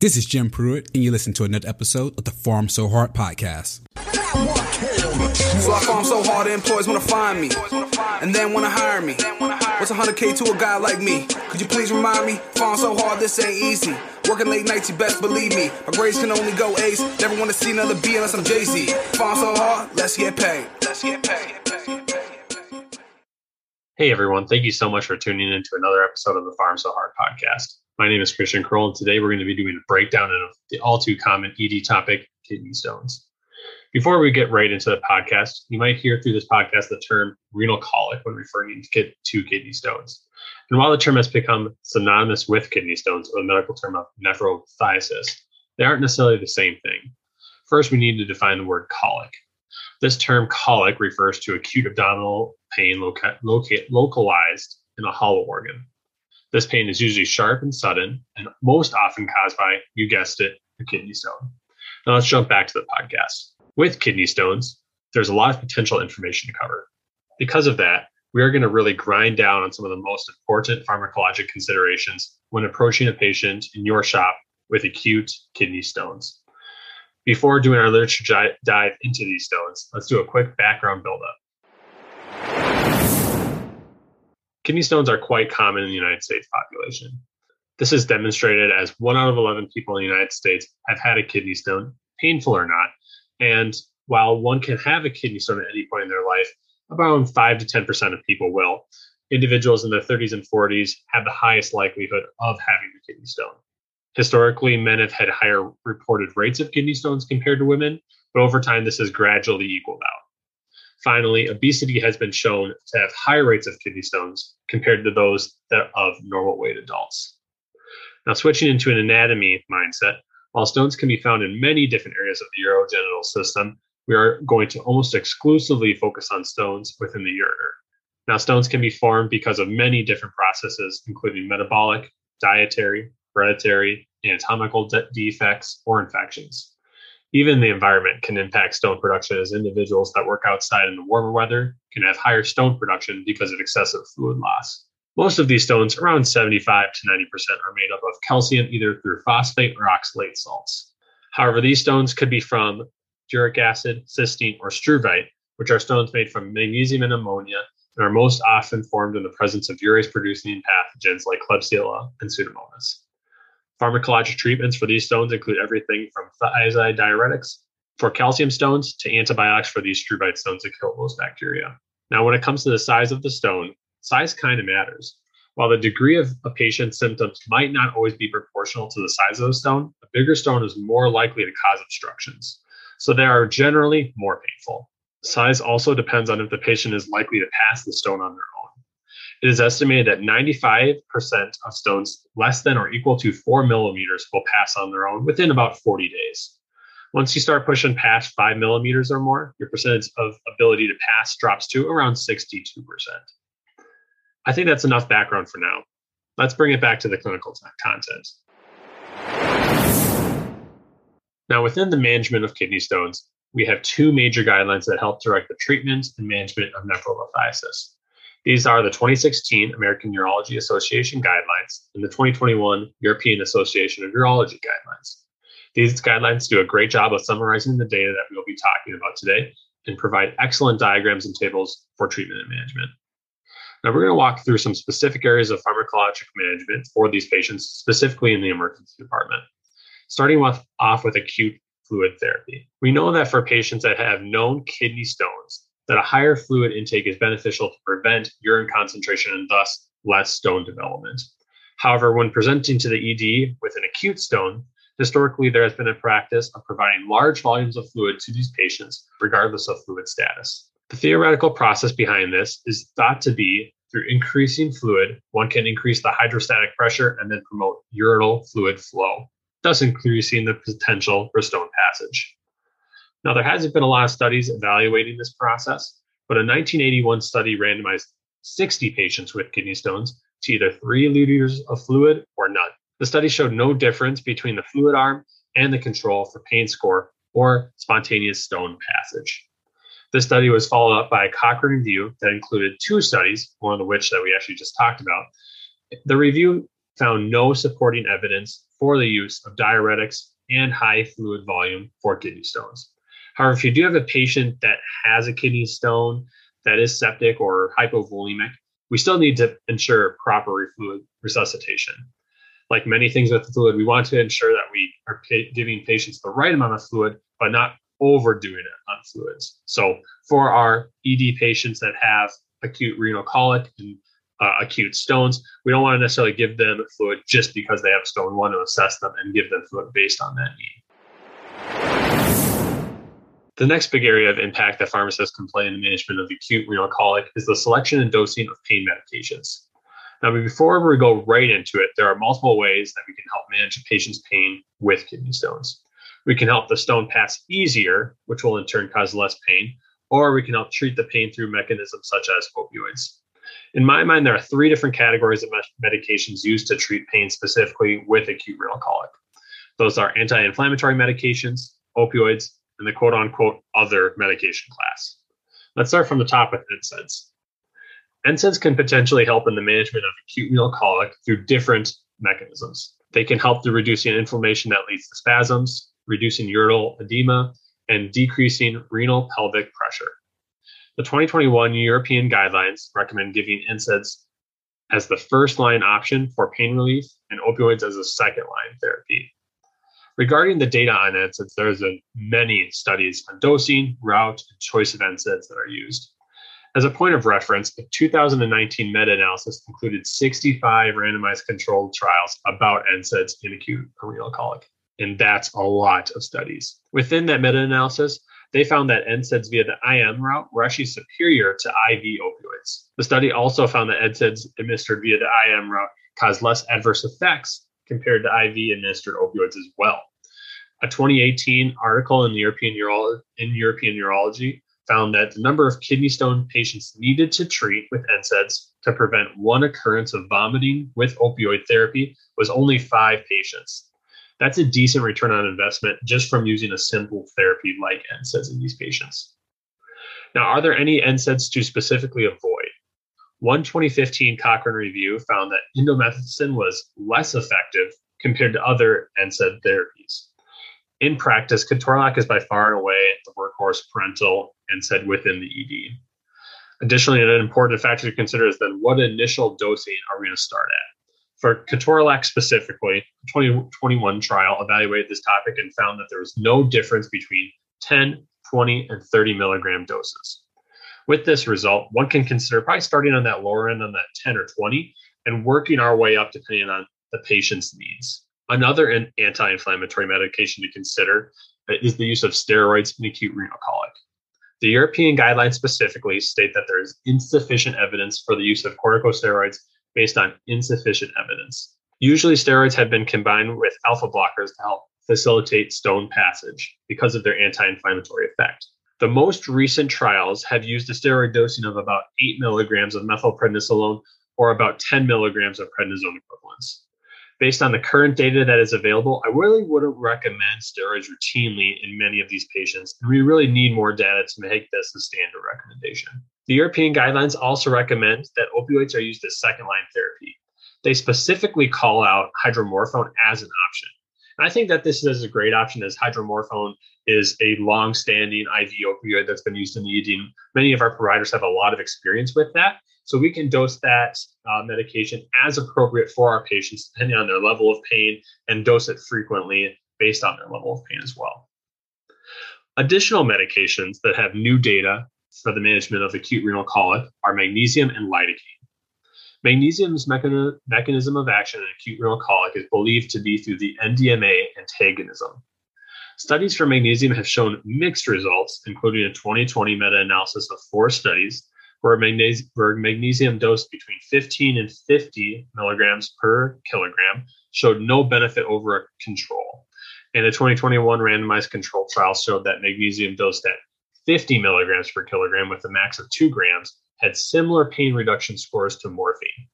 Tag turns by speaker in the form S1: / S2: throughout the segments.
S1: This is Jim Pruitt, and you listen to another episode of the Pharm So Hard podcast.
S2: So I farm so hard, the employees wanna find me, and then wanna hire me. What's 100k to a guy like me? Could you please remind me? Farm so hard, this ain't easy. Working late nights, you best believe me. My grades can only go ace. Never wanna see another B unless I'm Jay Z. Farm so hard, let's get paid. Let's get paid.
S3: Hey everyone, thank you so much for tuning in to another episode of the Pharm So Hard podcast. My name is Christian Kroll, and today we're going to be doing a breakdown of the all too common ED topic, kidney stones. Before we get right into the podcast, you might hear through this podcast the term renal colic when referring to, kidney stones. And while the term has become synonymous with kidney stones or the medical term of nephrolithiasis, they aren't necessarily the same thing. First, we need to define the word colic. This term colic refers to acute abdominal pain loca- loca- localized in a hollow organ. This pain is usually sharp and sudden, and most often caused by, you guessed it, a kidney stone. Now let's jump back to the podcast. With kidney stones, there's a lot of potential information to cover. Because of that, we are going to really grind down on some of the most important pharmacologic considerations when approaching a patient in your shop with acute kidney stones. Before doing our literature dive into these stones, let's do a quick background buildup. Kidney stones are quite common in the United States population. This is demonstrated as one out of 11 people in the United States have had a kidney stone, painful or not. And while one can have a kidney stone at any point in their life, about 5 to 10% of people will. Individuals in their 30s and 40s have the highest likelihood of having a kidney stone. Historically, men have had higher reported rates of kidney stones compared to women, but over time, this has gradually equaled out. Finally, obesity has been shown to have higher rates of kidney stones compared to those that of normal weight adults. Now, switching into an anatomy mindset, while stones can be found in many different areas of the urogenital system, we are going to almost exclusively focus on stones within the ureter. Now, stones can be formed because of many different processes, including metabolic, dietary, hereditary, anatomical de- defects, or infections. Even the environment can impact stone production as individuals that work outside in the warmer weather can have higher stone production because of excessive fluid loss. Most of these stones, around 75 to 90%, are made up of calcium either through phosphate or oxalate salts. However, these stones could be from uric acid, cystine, or struvite, which are stones made from magnesium and ammonia and are most often formed in the presence of urease producing pathogens like Klebsiella and Pseudomonas. Pharmacologic treatments for these stones include everything from thiazide diuretics for calcium stones to antibiotics for these struvite stones to kill those bacteria. Now, when it comes to the size of the stone, size kind of matters. While the degree of a patient's symptoms might not always be proportional to the size of the stone, a bigger stone is more likely to cause obstructions. So they are generally more painful. Size also depends on if the patient is likely to pass the stone on their own. It is estimated that 95% of stones less than or equal to four millimeters will pass on their own within about 40 days. Once you start pushing past five millimeters or more, your percentage of ability to pass drops to around 62%. I think that's enough background for now. Let's bring it back to the clinical t- content. Now, within the management of kidney stones, we have two major guidelines that help direct the treatment and management of nephrolithiasis. These are the 2016 American Urology Association guidelines and the 2021 European Association of Urology guidelines. These guidelines do a great job of summarizing the data that we'll be talking about today and provide excellent diagrams and tables for treatment and management. Now, we're going to walk through some specific areas of pharmacologic management for these patients, specifically in the emergency department. Starting with, off with acute fluid therapy. We know that for patients that have known kidney stones, that a higher fluid intake is beneficial to prevent urine concentration and thus less stone development. However, when presenting to the ED with an acute stone, historically there has been a practice of providing large volumes of fluid to these patients, regardless of fluid status. The theoretical process behind this is thought to be through increasing fluid, one can increase the hydrostatic pressure and then promote urinal fluid flow, thus increasing the potential for stone passage. Now, there hasn't been a lot of studies evaluating this process, but a 1981 study randomized 60 patients with kidney stones to either three liters of fluid or none. The study showed no difference between the fluid arm and the control for pain score or spontaneous stone passage. This study was followed up by a Cochrane review that included two studies, one of which that we actually just talked about. The review found no supporting evidence for the use of diuretics and high fluid volume for kidney stones. However, if you do have a patient that has a kidney stone that is septic or hypovolemic, we still need to ensure proper fluid resuscitation. Like many things with fluid, we want to ensure that we are pa- giving patients the right amount of fluid, but not overdoing it on fluids. So, for our ED patients that have acute renal colic and uh, acute stones, we don't want to necessarily give them fluid just because they have a stone. We want to assess them and give them fluid based on that need. The next big area of impact that pharmacists can play in the management of acute renal colic is the selection and dosing of pain medications. Now, before we go right into it, there are multiple ways that we can help manage a patient's pain with kidney stones. We can help the stone pass easier, which will in turn cause less pain, or we can help treat the pain through mechanisms such as opioids. In my mind, there are three different categories of medications used to treat pain specifically with acute renal colic. Those are anti inflammatory medications, opioids, and the quote unquote other medication class. Let's start from the top with NSAIDs. NSAIDs can potentially help in the management of acute renal colic through different mechanisms. They can help through reducing inflammation that leads to spasms, reducing ureteral edema, and decreasing renal pelvic pressure. The 2021 European guidelines recommend giving NSAIDs as the first line option for pain relief and opioids as a second line therapy. Regarding the data on NSAIDs, there's a, many studies on dosing, route, and choice of NSAIDs that are used. As a point of reference, a 2019 meta analysis included 65 randomized controlled trials about NSAIDs in acute renal colic. And that's a lot of studies. Within that meta analysis, they found that NSAIDs via the IM route were actually superior to IV opioids. The study also found that NSAIDs administered via the IM route caused less adverse effects compared to IV administered opioids as well. A 2018 article in European, Neuro- in European Neurology found that the number of kidney stone patients needed to treat with NSAIDs to prevent one occurrence of vomiting with opioid therapy was only five patients. That's a decent return on investment just from using a simple therapy like NSAIDs in these patients. Now, are there any NSAIDs to specifically avoid? One 2015 Cochrane review found that indomethacin was less effective compared to other NSAID therapies in practice, ketorolac is by far and away the workhorse parenteral NSAID within the ED. Additionally, an important factor to consider is then what initial dosing are we going to start at? For ketorolac specifically, the 2021 trial evaluated this topic and found that there was no difference between 10, 20, and 30 milligram doses. With this result, one can consider probably starting on that lower end on that 10 or 20 and working our way up depending on the patient's needs. Another anti inflammatory medication to consider uh, is the use of steroids in acute renal colic. The European guidelines specifically state that there is insufficient evidence for the use of corticosteroids based on insufficient evidence. Usually, steroids have been combined with alpha blockers to help facilitate stone passage because of their anti inflammatory effect. The most recent trials have used a steroid dosing of about 8 milligrams of methylprednisolone or about 10 milligrams of prednisone equivalents based on the current data that is available, I really wouldn't recommend steroids routinely in many of these patients. And we really need more data to make this a standard recommendation. The European guidelines also recommend that opioids are used as second line therapy. They specifically call out hydromorphone as an option. And I think that this is a great option as hydromorphone is a long standing IV opioid that's been used in the ED. Many of our providers have a lot of experience with that. So we can dose that uh, medication as appropriate for our patients, depending on their level of pain, and dose it frequently based on their level of pain as well. Additional medications that have new data for the management of acute renal colic are magnesium and lidocaine. Magnesium's mechanism of action in acute renal colic is believed to be through the NDMA antagonism. Studies for magnesium have shown mixed results, including a 2020 meta analysis of four studies where, magnesium, magnesium dosed between 15 and 50 milligrams per kilogram showed no benefit over a control. And a 2021 randomized control trial showed that magnesium dosed at 50 milligrams per kilogram with a max of 2 grams had similar pain reduction scores to morphine.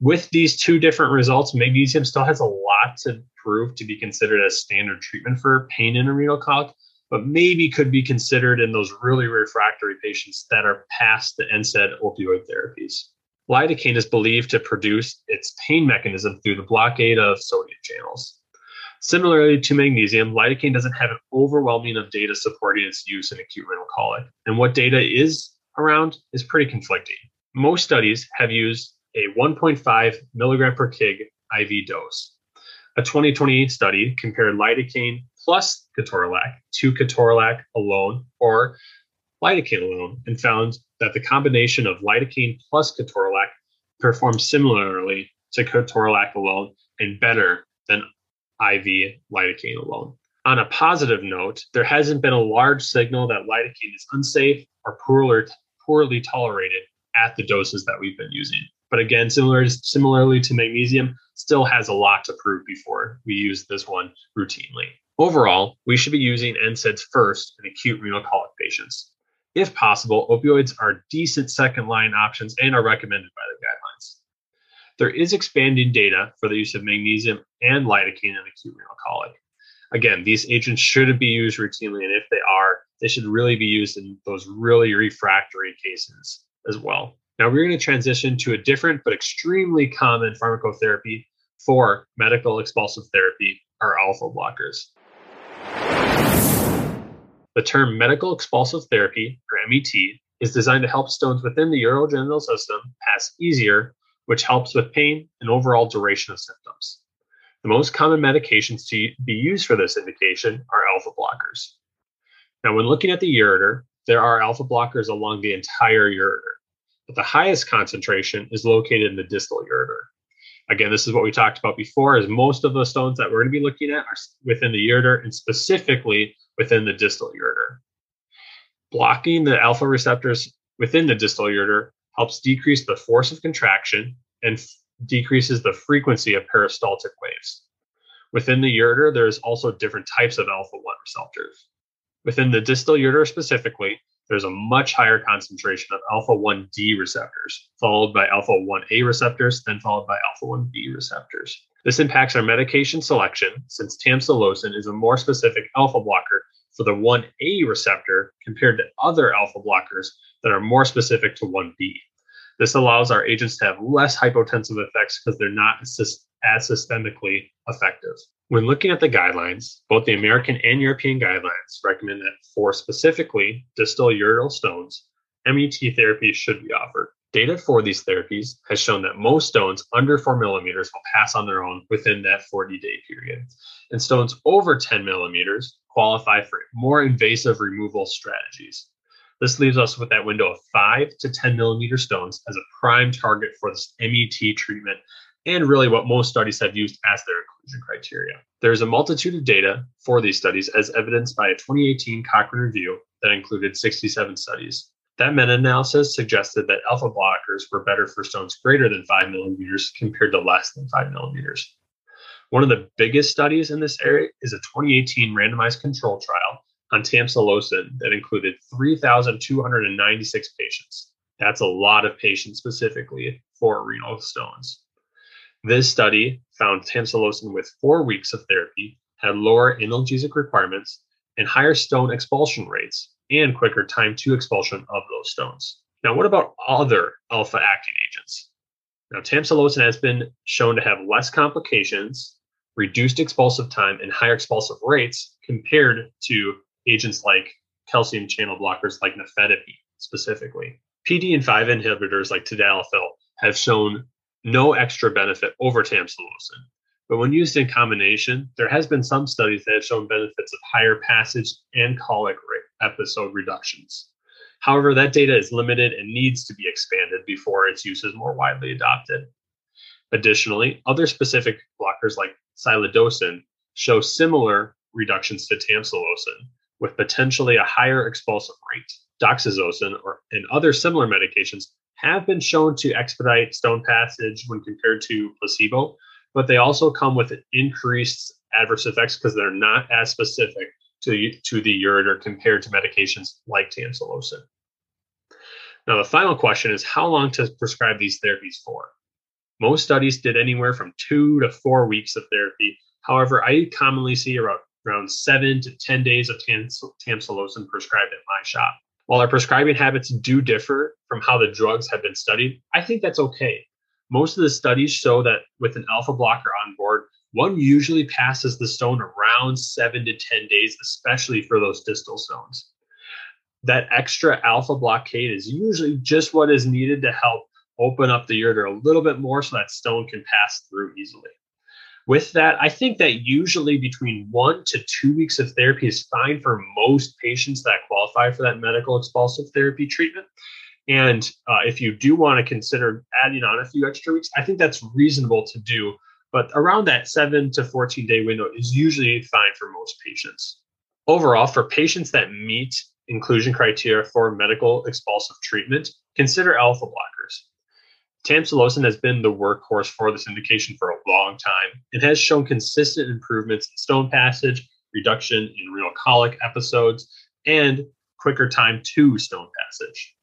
S3: With these two different results, magnesium still has a lot to prove to be considered as standard treatment for pain in a renal colic, but maybe could be considered in those really refractory patients that are past the NSAID opioid therapies. Lidocaine is believed to produce its pain mechanism through the blockade of sodium channels. Similarly to magnesium, lidocaine doesn't have an overwhelming of data supporting its use in acute renal colic. And what data is around is pretty conflicting. Most studies have used a 1.5 milligram per kg IV dose. A 2020 study compared lidocaine plus ketorolac to ketorolac alone or lidocaine alone and found that the combination of lidocaine plus ketorolac performed similarly to ketorolac alone and better than IV lidocaine alone. On a positive note, there hasn't been a large signal that lidocaine is unsafe or poorly, poorly tolerated at the doses that we've been using. But again, similar, similarly to magnesium, still has a lot to prove before we use this one routinely. Overall, we should be using NSAIDs first in acute renal colic patients. If possible, opioids are decent second line options and are recommended by the guidelines. There is expanding data for the use of magnesium and lidocaine in acute renal colic. Again, these agents shouldn't be used routinely, and if they are, they should really be used in those really refractory cases as well. Now, we're going to transition to a different but extremely common pharmacotherapy for medical expulsive therapy, our alpha blockers. The term medical expulsive therapy, or MET, is designed to help stones within the urogenital system pass easier, which helps with pain and overall duration of symptoms. The most common medications to be used for this indication are alpha blockers. Now, when looking at the ureter, there are alpha blockers along the entire ureter, but the highest concentration is located in the distal ureter. Again, this is what we talked about before, is most of the stones that we're going to be looking at are within the ureter and specifically within the distal ureter. Blocking the alpha receptors within the distal ureter helps decrease the force of contraction and f- decreases the frequency of peristaltic waves. Within the ureter, there's also different types of alpha 1 receptors. Within the distal ureter specifically, there's a much higher concentration of alpha 1D receptors, followed by alpha 1A receptors, then followed by alpha 1B receptors. This impacts our medication selection since tamsulosin is a more specific alpha blocker for the 1A receptor compared to other alpha blockers that are more specific to 1B. This allows our agents to have less hypotensive effects because they're not as systemically effective. When looking at the guidelines, both the American and European guidelines recommend that for specifically distal ureteral stones, MET therapy should be offered. Data for these therapies has shown that most stones under 4 millimeters will pass on their own within that 40 day period, and stones over 10 millimeters qualify for more invasive removal strategies. This leaves us with that window of 5 to 10 millimeter stones as a prime target for this MET treatment, and really what most studies have used as their inclusion criteria. There's a multitude of data for these studies, as evidenced by a 2018 Cochrane review that included 67 studies. That meta analysis suggested that alpha blockers were better for stones greater than 5 millimeters compared to less than 5 millimeters. One of the biggest studies in this area is a 2018 randomized control trial on tamsulosin that included 3,296 patients. That's a lot of patients specifically for renal stones. This study found tamsulosin with four weeks of therapy had lower analgesic requirements and higher stone expulsion rates and quicker time to expulsion of those stones. Now, what about other alpha acting agents? Now, tamsulosin has been shown to have less complications, reduced expulsive time, and higher expulsive rates compared to agents like calcium channel blockers like nifedipine specifically. PDE5 inhibitors like tadalafil have shown no extra benefit over tamsulosin. But when used in combination, there has been some studies that have shown benefits of higher passage and colic rate episode reductions. However, that data is limited and needs to be expanded before its use is more widely adopted. Additionally, other specific blockers like silodosin show similar reductions to tamsulosin with potentially a higher expulsive rate. Doxazosin or, and other similar medications have been shown to expedite stone passage when compared to placebo, but they also come with increased adverse effects because they're not as specific to, to the ureter compared to medications like tamsulosin. Now, the final question is how long to prescribe these therapies for? Most studies did anywhere from two to four weeks of therapy. However, I commonly see around, around seven to 10 days of tamsulosin prescribed at my shop. While our prescribing habits do differ from how the drugs have been studied, I think that's okay. Most of the studies show that with an alpha blocker on board, one usually passes the stone around seven to 10 days, especially for those distal stones. That extra alpha blockade is usually just what is needed to help open up the ureter a little bit more so that stone can pass through easily. With that, I think that usually between one to two weeks of therapy is fine for most patients that qualify for that medical expulsive therapy treatment. And uh, if you do want to consider adding on a few extra weeks, I think that's reasonable to do. But around that seven to 14 day window is usually fine for most patients. Overall, for patients that meet inclusion criteria for medical expulsive treatment, consider alpha blockers. Tamsulosin has been the workhorse for this indication for a long time and has shown consistent improvements in stone passage, reduction in renal colic episodes, and quicker time to stone passage.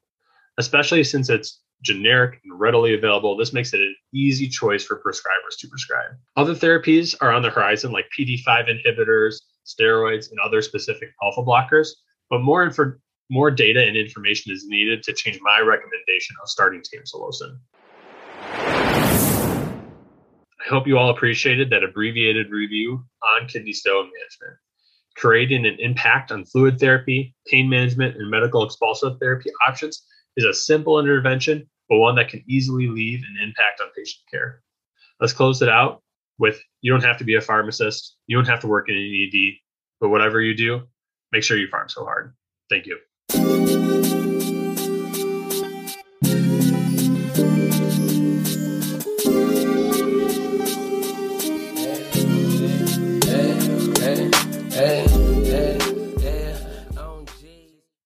S3: Especially since it's generic and readily available, this makes it an easy choice for prescribers to prescribe. Other therapies are on the horizon, like PD5 inhibitors, steroids, and other specific alpha blockers, but more, infor- more data and information is needed to change my recommendation of starting tamsulosin. I hope you all appreciated that abbreviated review on kidney stone management. Creating an impact on fluid therapy, pain management, and medical expulsive therapy options is a simple intervention, but one that can easily leave an impact on patient care. Let's close it out with you don't have to be a pharmacist, you don't have to work in an ED, but whatever you do, make sure you farm so hard. Thank you.